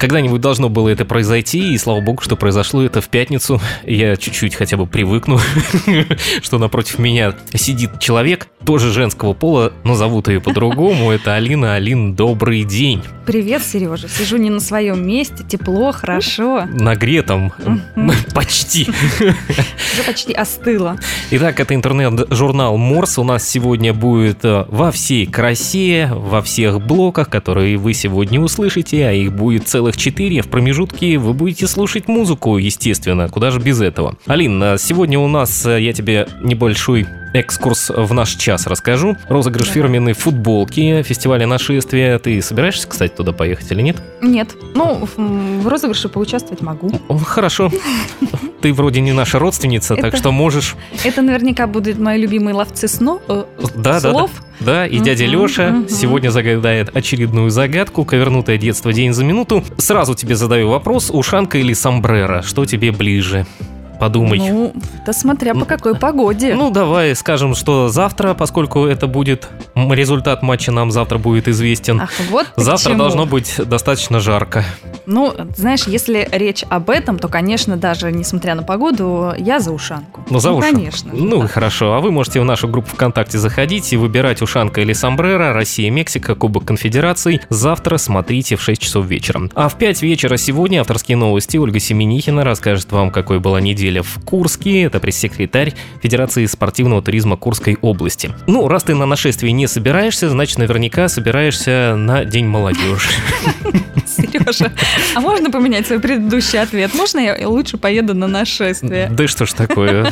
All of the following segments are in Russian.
Когда-нибудь должно было это произойти, и слава богу, что произошло это в пятницу. Я чуть-чуть хотя бы привыкну, что напротив меня сидит человек, тоже женского пола, но зовут ее по-другому. Это Алина. Алин, добрый день. Привет, Сережа. Сижу не на своем месте, тепло, хорошо. Нагретом. Почти. Уже почти остыло. Итак, это интернет-журнал Морс. У нас сегодня будет э, во всей красе, во всех блоках, которые вы сегодня услышите, а их будет целый 1,4. В промежутке вы будете слушать музыку, естественно, куда же без этого. Алин, а сегодня у нас э, я тебе небольшой экскурс в наш час расскажу. Розыгрыш да. фирменной футболки фестиваля нашествия. Ты собираешься, кстати, туда поехать или нет? Нет. Ну, в розыгрыше поучаствовать могу. Хорошо. Ты вроде не наша родственница, так что можешь... Это наверняка будут мои любимые ловцы сно... Э, да, слов. Да, да. и дядя Леша сегодня загадает очередную загадку. Ковернутое детство день за минуту. Сразу тебе задаю вопрос. Ушанка или сомбреро? Что тебе ближе? Подумай. Ну, да смотря по какой погоде. Ну, давай скажем, что завтра, поскольку это будет результат матча нам завтра будет известен. Ах, вот завтра должно быть достаточно жарко. Ну, знаешь, если речь об этом, то, конечно, даже несмотря на погоду, я за ушанку. Ну, за ну, ушанку. Конечно. Ну, да. хорошо. А вы можете в нашу группу ВКонтакте заходить и выбирать ушанка или сомбреро, Россия, Мексика, Кубок Конфедераций. Завтра смотрите в 6 часов вечера. А в 5 вечера сегодня авторские новости Ольга Семенихина расскажет вам, какой была неделя неделя в Курске. Это пресс-секретарь Федерации спортивного туризма Курской области. Ну, раз ты на нашествие не собираешься, значит, наверняка собираешься на День молодежи. Сережа, а можно поменять свой предыдущий ответ? Можно я лучше поеду на нашествие? Да что ж такое.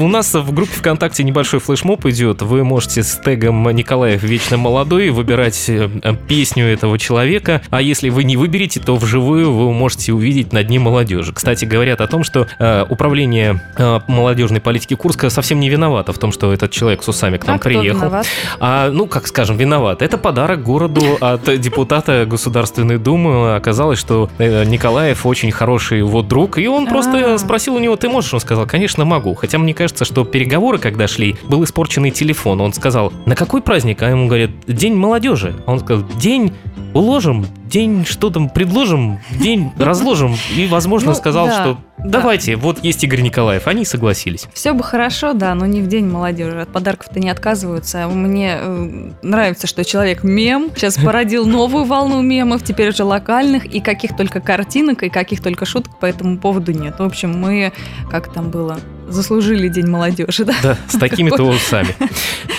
У нас в группе ВКонтакте небольшой флешмоб идет. Вы можете с тегом Николаев Вечно Молодой выбирать э, песню этого человека. А если вы не выберете, то вживую вы можете увидеть на Дне молодежи. Кстати, говорят о том, что э, управление э, молодежной политики Курска совсем не виновато в том, что этот человек с усами к нам а приехал. Виноват? А, ну, как скажем, виноват. Это подарок городу от депутата Государственной Думы. Оказалось, что э, Николаев очень хороший его друг, и он просто А-а-а. спросил у него, ты можешь? Он сказал, конечно, могу. Хотя мне кажется, что переговоры, когда шли, был испорченный телефон. Он сказал, на какой праздник? А ему говорят, День молодежи. А он сказал, День уложим, день что там предложим, день разложим. И, возможно, ну, сказал, да, что давайте, да. вот есть Игорь Николаев. Они согласились. Все бы хорошо, да, но не в день молодежи. От подарков-то не отказываются. Мне э, нравится, что человек мем. Сейчас породил новую волну мемов, теперь уже локальных, и каких только картинок, и каких только шуток по этому поводу нет. В общем, мы, как там было, заслужили День молодежи, да? Да, с такими-то усами.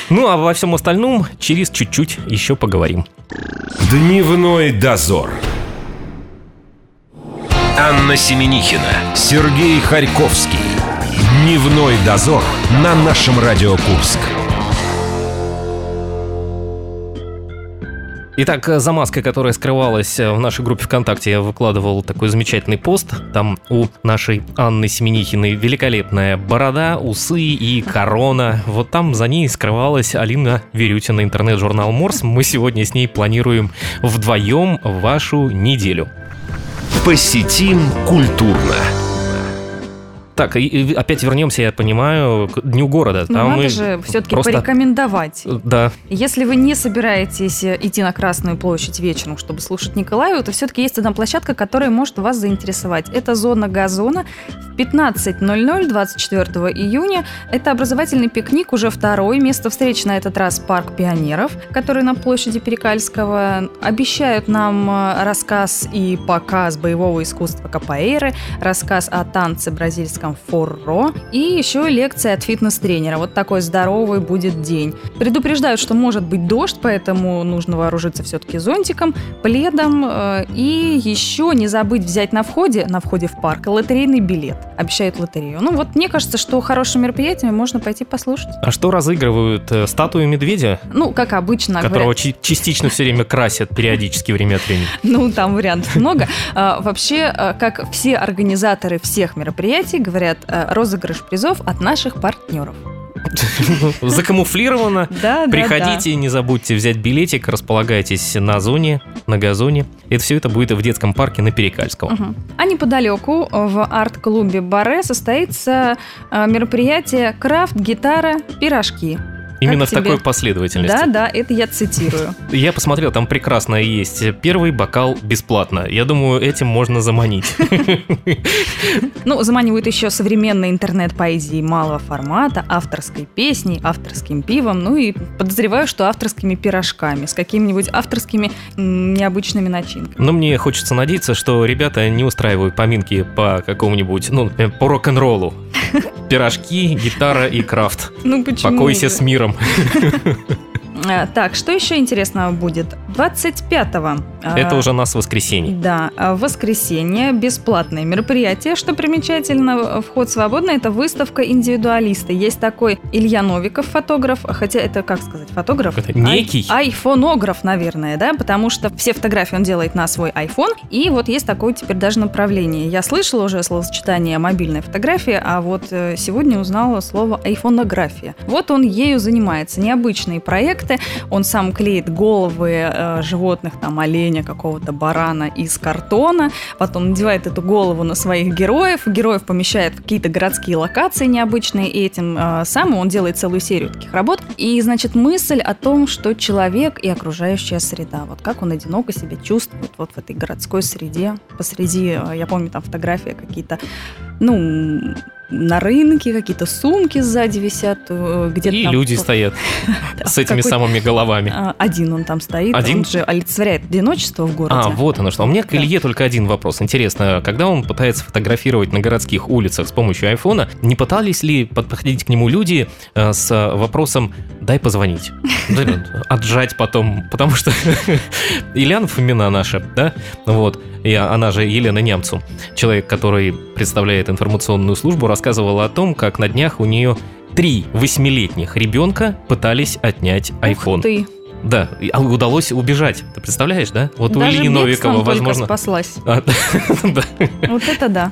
Ну, а во всем остальном через чуть-чуть еще поговорим. Дневной дозор. Анна Семенихина, Сергей Харьковский. Дневной дозор на нашем Радио Курск. Итак, замазка, которая скрывалась в нашей группе ВКонтакте, я выкладывал такой замечательный пост. Там у нашей Анны Семенихиной великолепная борода, усы и корона. Вот там за ней скрывалась Алина Верютина, интернет-журнал Морс. Мы сегодня с ней планируем вдвоем вашу неделю. Посетим культурно. Так, и, и опять вернемся, я понимаю, к Дню города. Ну, Там надо же все-таки просто... порекомендовать. Да. Если вы не собираетесь идти на Красную площадь вечером, чтобы слушать Николаеву, то все-таки есть одна площадка, которая может вас заинтересовать. Это зона газона в 15.00 24 июня. Это образовательный пикник, уже второй. Место встречи на этот раз парк пионеров, который на площади Перекальского. Обещают нам э, рассказ и показ боевого искусства капоэйры, рассказ о танце бразильском английском форро и еще лекция от фитнес-тренера. Вот такой здоровый будет день. Предупреждают, что может быть дождь, поэтому нужно вооружиться все-таки зонтиком, пледом э, и еще не забыть взять на входе, на входе в парк, лотерейный билет. Обещают лотерею. Ну вот мне кажется, что хорошим мероприятием можно пойти послушать. А что разыгрывают? Э, статую медведя? Ну, как обычно. Которого говорят... частично все время красят периодически время от времени. Ну, там вариантов много. А, вообще, э, как все организаторы всех мероприятий говорят, э, розыгрыш призов от наших партнеров. Закамуфлировано. Да, да, Приходите, не забудьте взять билетик, располагайтесь на зоне, на газоне. Это все это будет в детском парке на Перекальского. Мгм. А неподалеку в арт-клубе Баре состоится э, мероприятие «Крафт, гитара, пирожки». Именно в тебе? такой последовательности. Да, да, это я цитирую. Я посмотрел, там прекрасно есть. Первый бокал бесплатно. Я думаю, этим можно заманить. Ну, заманивают еще современной интернет-поэзией малого формата, авторской песней, авторским пивом, ну и подозреваю, что авторскими пирожками с какими-нибудь авторскими необычными начинками. Но мне хочется надеяться, что ребята не устраивают поминки по какому-нибудь, ну, э, по рок-н-роллу. Пирожки, гитара и крафт. Ну почему? Покойся с миром. А, Так, что еще интересного будет? 25-го. А, Это уже нас воскресенье. Да, а в воскресенье бесплатное мероприятие. Что примечательно, вход свободный, это выставка индивидуалиста. Есть такой Илья Новиков, фотограф, хотя это, как сказать, фотограф? Это некий? Ай- айфонограф, наверное, да, потому что все фотографии он делает на свой iPhone, и вот есть такое теперь даже направление. Я слышала уже словосочетание мобильная фотография, а вот э, сегодня узнала слово айфонография. Вот он ею занимается. Необычные проекты, он сам клеит головы э, животных, там, оленя, какого-то барана из картона, потом надевает эту голову на своих героев, героев помещает в какие-то городские локации необычные, и этим э, самым он делает целую серию таких работ. И, значит, мысль о том, что человек и окружающая среда, вот как он одиноко себя чувствует вот в этой городской среде, посреди, э, я помню, там фотографии какие-то, ну, на рынке какие-то сумки сзади висят, э, где-то И там люди стоят с этими самыми головами. а, Один он там стоит, Один? он же олицетворяет одиночество в городе. А, вот оно что. У меня к. Илье только один вопрос. Интересно, когда он пытается фотографировать на городских улицах с помощью айфона, не пытались ли подходить к нему люди э, с вопросом «дай позвонить», отжать потом, потому что Ильян Фомина наша, да, вот, и она же Елена Нямцу, человек, который представляет информационную службу, рассказывала о том, как на днях у нее три восьмилетних ребенка пытались отнять Ух iPhone. ты. Да, а удалось убежать. Ты представляешь, да? Вот у Даже Ильи бегством Новикова, возможно. спаслась. А, да. Вот это да.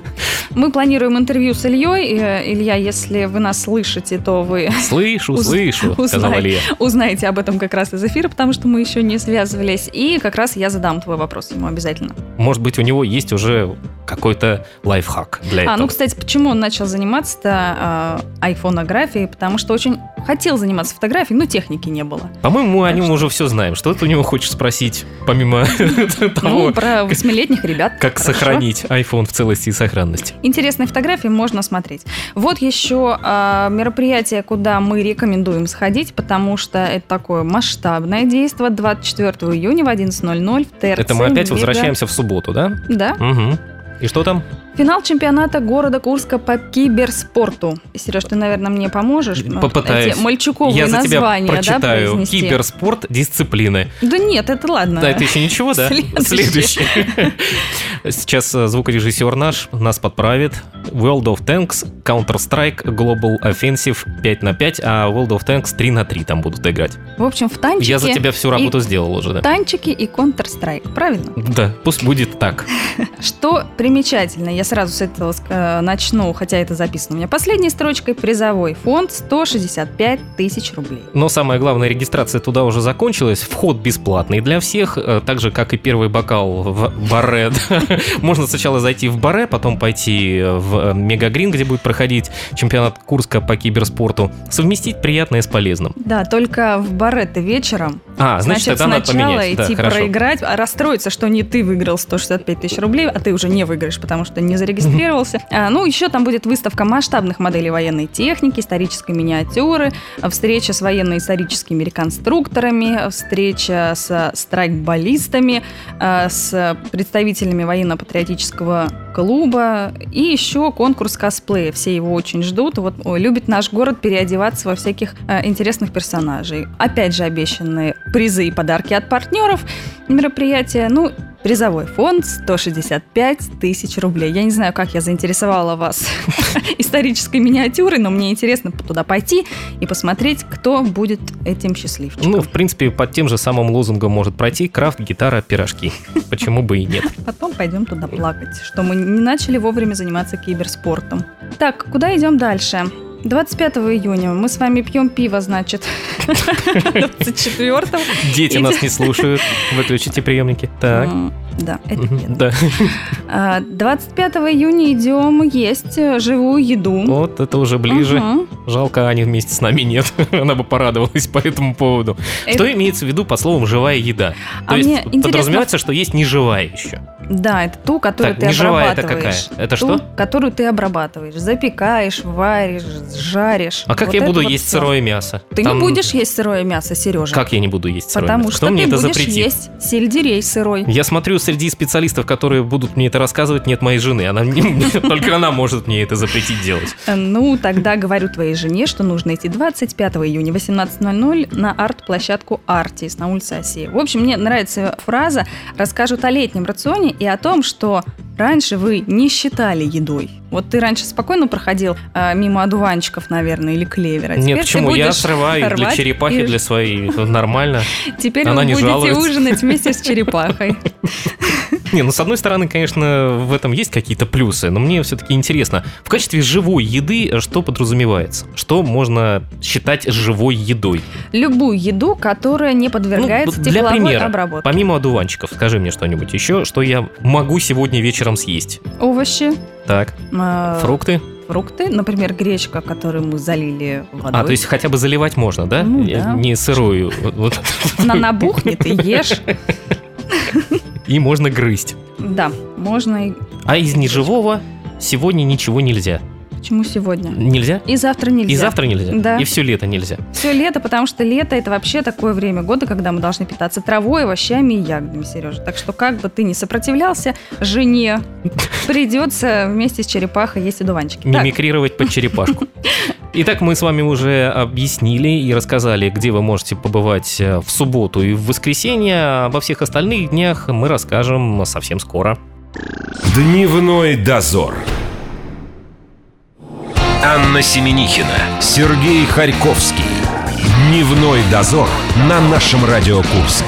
Мы планируем интервью с Ильей. Э, Илья, если вы нас слышите, то вы Слышу, Уз- слышу, узнай. Илья. узнаете об этом как раз из эфира, потому что мы еще не связывались. И как раз я задам твой вопрос ему обязательно. Может быть, у него есть уже какой-то лайфхак для А, этого. ну, кстати, почему он начал заниматься э, айфонографией? Потому что очень хотел заниматься фотографией, но техники не было. По-моему, о нем уже все знаем. Что ты у него хочешь спросить, помимо того, Ну, про восьмилетних ребят. как Хорошо. сохранить iPhone в целости и сохранности? Интересные фотографии можно смотреть. Вот еще а, мероприятие, куда мы рекомендуем сходить, потому что это такое масштабное действие. 24 июня в 11.00 в ТРЦ. Это мы опять возвращаемся в субботу, да? Да. Угу. И что там? Финал чемпионата города Курска по киберспорту. Сереж, ты, наверное, мне поможешь? Попытаюсь. Эти мальчуковые Я за тебя названия, да, прочитаю. произнести? Киберспорт, дисциплины. Да нет, это ладно. Да, это еще ничего, да? Следующий. Сейчас э, звукорежиссер наш нас подправит. World of Tanks, Counter-Strike, Global Offensive 5 на 5, а World of Tanks 3 на 3 там будут играть. В общем, в танчике... Я за тебя всю работу сделал уже, да? Танчики и Counter-Strike, правильно? Да, пусть будет так. Что примечательно, я сразу с этого э, начну, хотя это записано у меня последней строчкой, призовой фонд 165 тысяч рублей. Но самое главное, регистрация туда уже закончилась. Вход бесплатный для всех, э, так же, как и первый бокал в баре. Можно сначала зайти в баре, потом пойти в э, Мегагрин, где будет проходить чемпионат Курска по киберспорту. Совместить приятное с полезным. Да, только в баре-то вечером. А, значит, это надо сначала поменять. Идти проиграть, а расстроиться, что не ты выиграл 165 тысяч рублей, а ты уже не выиграешь, потому что не зарегистрировался. А, ну, еще там будет выставка масштабных моделей военной техники, исторической миниатюры, а, встреча с военно-историческими реконструкторами, встреча с страйкболистами, а, с представителями военно-патриотического клуба и еще конкурс косплея. Все его очень ждут. Вот любит наш город переодеваться во всяких э, интересных персонажей. Опять же обещанные призы и подарки от партнеров мероприятия. Ну, призовой фонд 165 тысяч рублей. Я не знаю, как я заинтересовала вас исторической миниатюрой, но мне интересно туда пойти и посмотреть, кто будет этим счастливчиком. Ну, в принципе, под тем же самым лозунгом может пройти крафт, гитара, пирожки. Почему бы и нет? Потом пойдем туда плакать, что мы не начали вовремя заниматься киберспортом. Так, куда идем дальше? 25 июня мы с вами пьем пиво, значит. 24 Дети нас не слушают. Выключите приемники. Так. Да, это верно. Да. А, 25 июня идем есть живую еду. Вот это уже ближе. Мгм. Жалко, Ани вместе с нами нет. Она бы порадовалась по этому поводу. Что имеется в виду под словом живая еда? А То есть подразумевается, что есть неживая еще. Да, это ту, которую Так, ты неживая это обрабатываешь. какая? Это Ту, что? которую ты обрабатываешь. Запекаешь, варишь, жаришь. А как Вот я это буду вот есть всё. сырое мясо? Ты Там- не будешь есть сырое мясо, Сережа. Как я не буду есть сырое Потому мясо? что Кто мне ты это будешь есть сельдерей сырой. Я смотрю, среди специалистов, которые будут мне это рассказывать, нет моей жены. Она только она может мне это запретить делать. Э, Ну, тогда говорю твоей жене, что нужно идти 25 июня 18.00 на арт-площадку «Артис» на улице Осея. В общем, мне нравится фраза «Расскажут о летнем рационе и о том, что раньше вы не считали едой». Вот ты раньше спокойно проходил э, мимо одуванчиков, наверное, или клевера. а Нет, почему? Я срываю их для черепахи, и- для своей. Нормально. Теперь Она вы не будете жалуется. ужинать вместе с черепахой. Не, ну с одной стороны, конечно, в этом есть какие-то плюсы, но мне все-таки интересно, в качестве живой еды э, что подразумевается? Что можно считать живой едой? Любую еду, которая не подвергается Ну, для тепловой примера, обработке. Помимо одуванчиков, скажи мне что-нибудь еще, что я могу сегодня вечером съесть. Овощи, Так, э, фрукты. фрукты, например, гречка, которую мы залили водой. А, то есть хотя бы заливать можно, да? Ну, да. Не сырую. Она набухнет и ешь. И можно грызть. Да, можно и... А из неживого сегодня ничего нельзя. Почему сегодня? Нельзя? И завтра нельзя. И завтра нельзя? Да. И все лето нельзя? Все лето, потому что лето это вообще такое время года, когда мы должны питаться травой, овощами и ягодами, Сережа. Так что как бы ты ни сопротивлялся, жене придется вместе с черепахой есть одуванчики. Мимикрировать под черепашку. Итак, мы с вами уже объяснили и рассказали, где вы можете побывать э, в субботу и в воскресенье. Обо всех остальных днях мы расскажем совсем скоро. Дневной дозор. Анна Семенихина, Сергей Харьковский. Дневной дозор на нашем Радио Курск.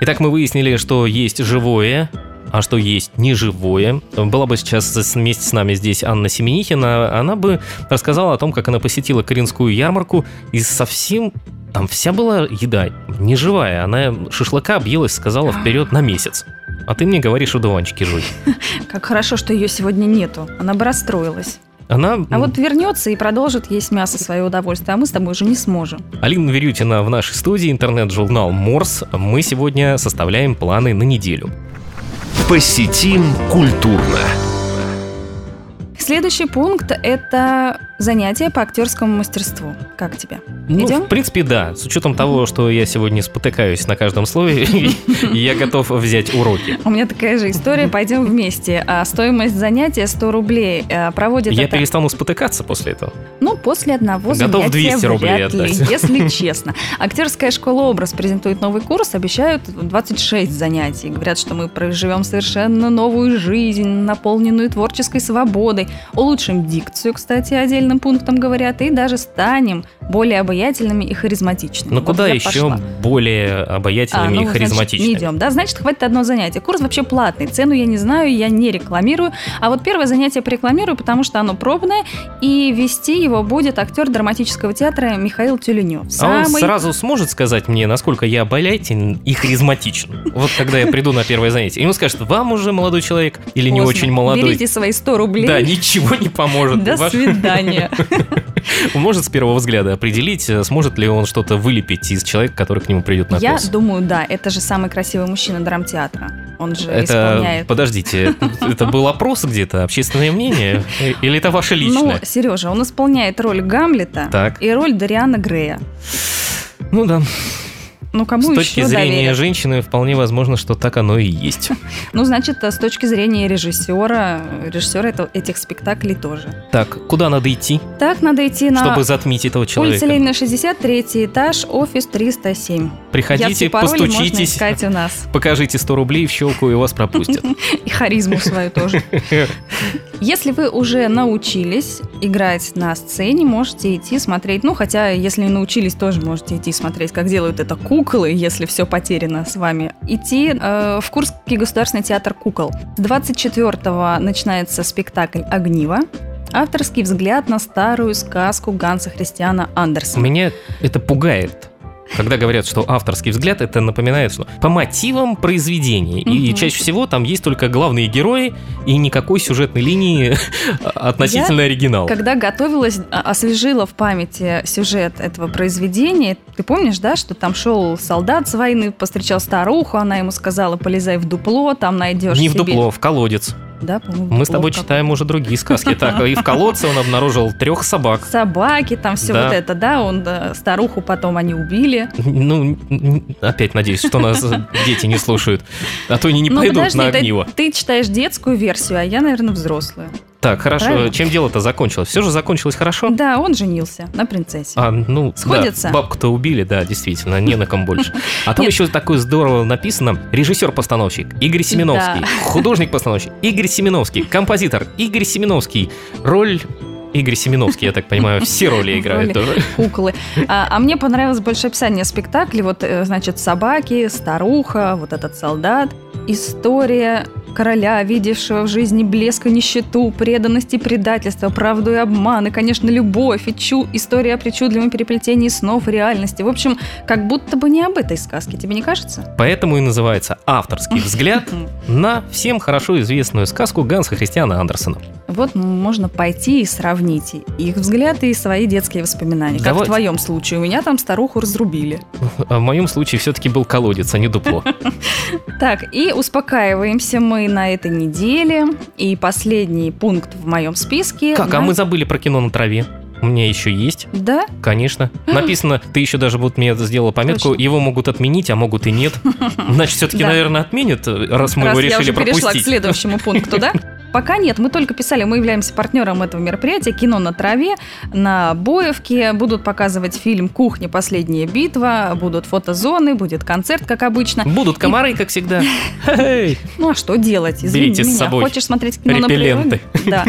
Итак, мы выяснили, что есть живое, а что есть неживое. Была бы сейчас вместе с нами здесь Анна Семенихина, она бы рассказала о том, как она посетила Коренскую ярмарку, и совсем там вся была еда неживая. Она шашлыка объелась, сказала, вперед на месяц. А ты мне говоришь, одуванчики жуй. как хорошо, что ее сегодня нету. Она бы расстроилась. Она... А вот вернется и продолжит есть мясо свое удовольствие, а мы с тобой уже не сможем. Алина Верютина в нашей студии, интернет-журнал Морс. Мы сегодня составляем планы на неделю. Посетим культурно. Следующий пункт – это занятия по актерскому мастерству. Как тебе? Ну, Идем? в принципе, да. С учетом того, что я сегодня спотыкаюсь на каждом слове, я готов взять уроки. У меня такая же история. Пойдем вместе. А, Стоимость занятия 100 рублей. А, Проводит Я перестану спотыкаться после этого. Ну, после одного Готов занятия 200 рублей отдать. если честно. Актерская школа «Образ» презентует новый курс, обещают 26 занятий. Говорят, что мы проживем совершенно новую жизнь, наполненную творческой свободой, улучшим дикцию, кстати, отдельным пунктом говорят, и даже станем более обаятельными и харизматичными. Но Вот куда еще пошла. более А, обаятельными ну, и значит, не харизматичными? идем, да? Значит, хватит одно занятие. Курс вообще платный. Цену я не знаю, я не рекламирую. А вот первое занятие порекламирую, потому что оно пробное, и вести его будет актер драматического театра Михаил Тюленев. А он Самый- сразу сможет сказать мне, насколько я обаятелен и харизматичен? Вот когда я приду на первое занятие. И он скажет, вам уже молодой человек или не очень молодой? Берите свои 100 рублей. Да, ничего не поможет. До свидания. Он может с первого взгляда определить, э, сможет ли он что-то вылепить из человека, который к нему придет на Я курс. думаю, да, это же самый красивый мужчина драмтеатра. Он же Это, исполняет. подождите, это был опрос где-то, общественное мнение? Э, Или это ваше Ну, личное? Сережа, он исполняет роль Гамлета Так. и роль Дариана Грея. Ну да, Ну, кому с еще точки зрения доверят? женщины вполне возможно, что так оно и есть. Ну, значит, с точки зрения режиссера, режиссера этих спектаклей тоже. Так, куда надо идти, Так, надо идти на чтобы затмить этого улица человека? Ленина, 63 этаж, офис 307. Приходите, можно постучитесь, искать у нас. покажите 100 рублей в щелку, и вас пропустят. И харизму свою тоже. Если вы уже научились играть на сцене, можете идти смотреть. Ну, хотя, если научились, тоже можете идти смотреть, как делают это куклы, если все потеряно с вами. Идти э, в Курский государственный театр кукол. 24-го начинается спектакль «Огниво». Авторский взгляд на старую сказку Ганса Христиана Андерсона. Меня это пугает. Когда говорят, что авторский взгляд, это напоминает, что по мотивам произведения. И Мгм. чаще всего там есть только главные герои и никакой сюжетной линии относительно оригинала. Когда готовилась, а, освежила в памяти сюжет этого произведения, ты помнишь, да, что там шел солдат с войны, повстречал старуху, она ему сказала, полезай в дупло, там найдешь Не в себе- дупло, в колодец. Да, по-моему, Мы с тобой читаем уже другие сказки. Так, и в колодце он обнаружил трех собак. Собаки, там все Да. вот это, да, он старуху потом они убили. Ну, опять надеюсь, что нас дети не слушают. А то они не ну, пойдут на огниво. Ты, читаешь детскую версию, а я, наверное, взрослую. Так, хорошо. Правильно? Чем дело-то закончилось? Все же закончилось хорошо? Да, он женился на принцессе. А, ну, да, Сходится? бабку-то убили, да, действительно, не на ком больше. А там еще такое здорово написано. Режиссер-постановщик Игорь Семеновский. Да. Художник-постановщик Игорь Семеновский. Композитор Игорь Семеновский. Роль Игорь Семеновский, я так понимаю, все роли играют тоже. куклы. А, а мне понравилось больше описание спектакля. Вот, э, значит, собаки, старуха, вот этот солдат. История короля, видевшего в жизни блеск и нищету, преданность и предательство, правду и обман, и, конечно, любовь, и чу, история о причудливом переплетении снов и реальности. В общем, как будто бы не об этой сказке, тебе не кажется? Поэтому и называется авторский взгляд на всем хорошо известную сказку Ганса Христиана Андерсона. Вот можно пойти и сравнить их взгляды и свои детские воспоминания. Как Давай- в твоем случае. У меня там старуху разрубили. А в моем случае все-таки был колодец, а не дупло. Так, и успокаиваемся мы на этой неделе. И последний пункт в моем списке. Как? А мы забыли про кино на траве. У меня еще есть. Да? Конечно. Написано, ты еще даже вот мне сделала пометку, Точно. его могут отменить, а могут и нет. Значит, все-таки, наверное, отменят, раз мы его я решили уже перешла к пропустить. следующему пункту, да? Пока нет, мы только писали, мы являемся партнером этого мероприятия «Кино на траве». На Боевке будут показывать фильм «Кухня. Последняя битва», будут фотозоны, будет концерт, как обычно. Будут комары, как всегда. Ну а что делать? Извини Берите с меня. собой Хочешь смотреть кино на природе? Да.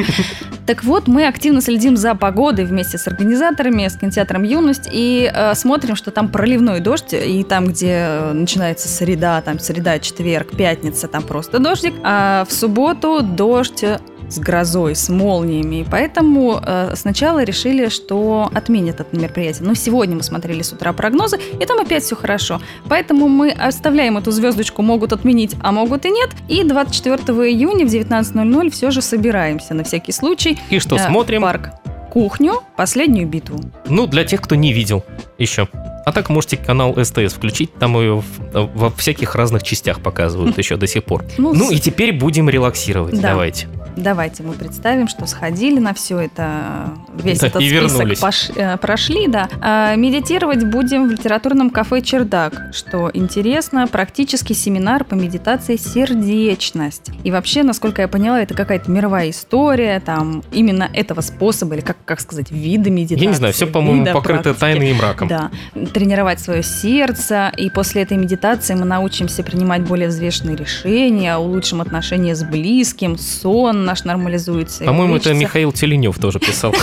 Так вот, мы активно следим за погодой вместе с организаторами, с кинотеатром «Юность» и э, смотрим, что там проливной дождь, и там, где начинается среда, там среда, четверг, пятница, там просто дождик, а в субботу дождь с грозой, с молниями. И поэтому э, сначала решили, что отменят это мероприятие. Но сегодня мы смотрели с утра прогнозы, и там опять все хорошо. Поэтому мы оставляем эту звездочку, могут отменить, а могут и нет. И 24 июня в 19.00 все же собираемся на всякий случай. И что, э, в смотрим? парк кухню, последнюю битву. Ну, для тех, кто не видел еще. А так можете канал СТС включить, там ее во всяких разных частях показывают еще до сих пор. Ну, Ну и теперь будем релаксировать, Да. давайте. Давайте мы представим, что сходили на все это, весь Да, этот и список вернулись. пош- э, прошли, да. А, медитировать будем в литературном кафе «Чердак», что интересно, практический семинар по медитации «Сердечность». И вообще, насколько я поняла, это какая-то мировая история, там, именно этого способа, или как, как сказать, вида медитации. Я не знаю, все, по-моему, покрыто практики. тайной и мраком. Да, тренировать свое сердце, и после этой медитации мы научимся принимать более взвешенные решения, улучшим отношения с близким, сон наш нормализуется. По-моему, это. Михаил Теленев тоже писал.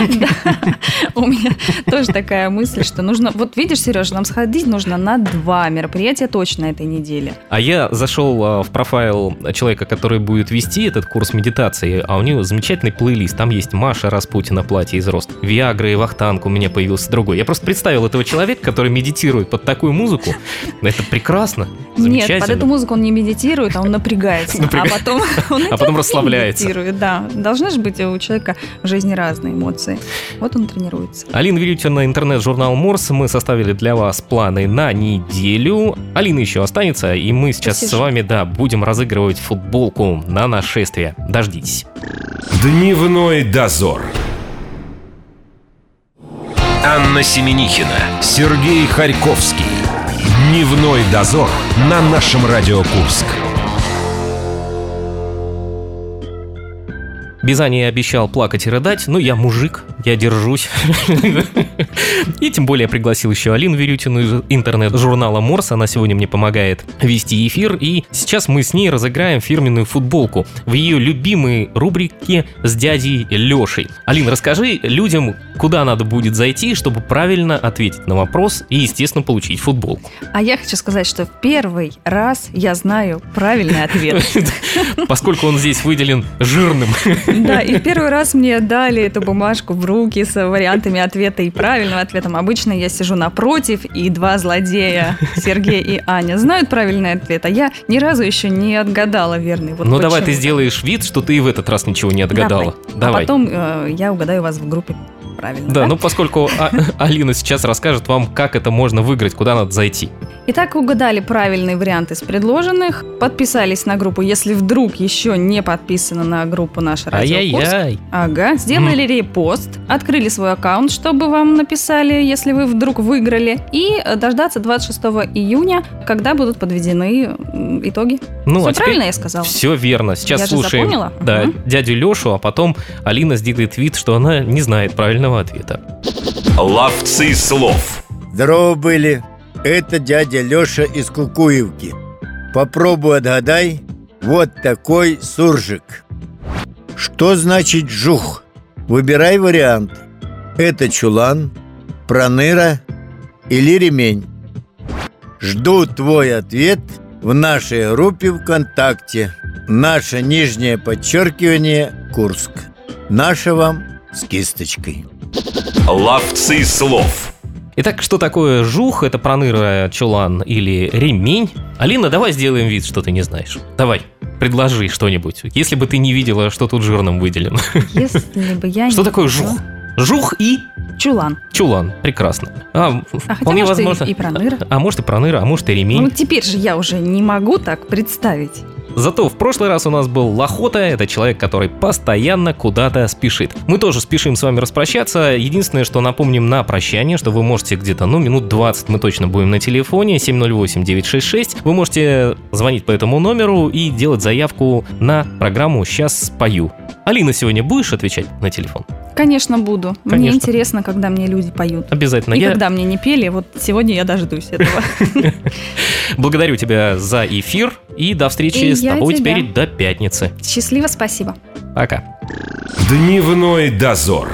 У меня тоже такая мысль, что нужно... Вот видишь, Сереж, нам сходить нужно на два мероприятия точно этой неделе. А я зашел а, в профайл человека, который будет вести этот курс медитации, а у него замечательный плейлист. Там есть Маша Распутина, платье из рост, Виагра и Вахтанг, у меня появился другой. Я просто представил этого человека, который медитирует под такую музыку. Это прекрасно, Нет, под эту музыку он не медитирует, а он напрягается. Напряга- А потом он А потом идет медитирует, Да, должны же быть у человека в жизни разные эмоции. Вот он тренируется. Алина Вилютина, интернет-журнал Морс. Мы составили для вас планы на неделю. Алина еще останется, и мы сейчас Спасибо. с вами, да, будем разыгрывать футболку на нашествие. Дождитесь. Дневной дозор. Анна Семенихина, Сергей Харьковский. Дневной дозор на нашем Радио Курск. Бизани обещал плакать и рыдать, но я мужик, я держусь. И тем более пригласил еще Алину Верютину из интернет-журнала Морс. Она сегодня мне помогает вести эфир. И сейчас мы с ней разыграем фирменную футболку в ее любимой рубрике с дядей Лешей. Алин, расскажи людям, куда надо будет зайти, чтобы правильно ответить на вопрос и, естественно, получить футболку. А я хочу сказать, что в первый раз я знаю правильный ответ. Поскольку он здесь выделен жирным. Да, и первый раз мне дали эту бумажку в руки с вариантами ответа и правильным ответом. Обычно я сижу напротив, и два злодея, Сергей и Аня, знают правильный ответ, а я ни разу еще не отгадала верный. Вот ну давай ты сделаешь вид, что ты и в этот раз ничего не отгадала. Давай. давай. А потом э, я угадаю вас в группе правильно. Да, да? ну поскольку а- Алина сейчас расскажет вам, как это можно выиграть, куда надо зайти. Итак, угадали правильный вариант из предложенных, подписались на группу, если вдруг еще не подписаны на группу наша радио. Ай-яй-яй. Ага, сделали репост, открыли свой аккаунт, чтобы вам написали, если вы вдруг выиграли, и дождаться 26 июня, когда будут подведены итоги. Ну, все а правильно я сказала? Все верно. Сейчас я слушаем да, угу. дядю Лешу, а потом Алина сделает вид, что она не знает правильного ответа. Ловцы слов. Здорово были. Это дядя Леша из Кукуевки. Попробуй отгадай. Вот такой суржик. Что значит жух? Выбирай вариант. Это чулан, проныра или ремень. Жду твой ответ в нашей группе ВКонтакте. Наше нижнее подчеркивание Курск. Наше вам с кисточкой. Ловцы слов. Итак, что такое жух? Это проныра, чулан или ремень? Алина, давай сделаем вид, что ты не знаешь. Давай, предложи что-нибудь. Если бы ты не видела, что тут жирным выделено. Если бы я Что такое жух? Жух и Чулан. Чулан, прекрасно. А, а вполне хотя, возможно. И, и проныра. А, а может и проныра, а может и ремень. Ну теперь же я уже не могу так представить. Зато в прошлый раз у нас был Лохота, это человек, который постоянно куда-то спешит. Мы тоже спешим с вами распрощаться. Единственное, что напомним на прощание, что вы можете где-то, ну, минут 20 мы точно будем на телефоне, 708-966. Вы можете звонить по этому номеру и делать заявку на программу «Сейчас спою». Алина, сегодня будешь отвечать на телефон? Конечно, буду. Конечно. Мне интересно, когда мне люди поют. Обязательно. И я... когда мне не пели, вот сегодня я дождусь этого. Благодарю тебя за эфир и до встречи и с тобой тебя. теперь до пятницы. Счастливо, спасибо. Пока. Дневной дозор.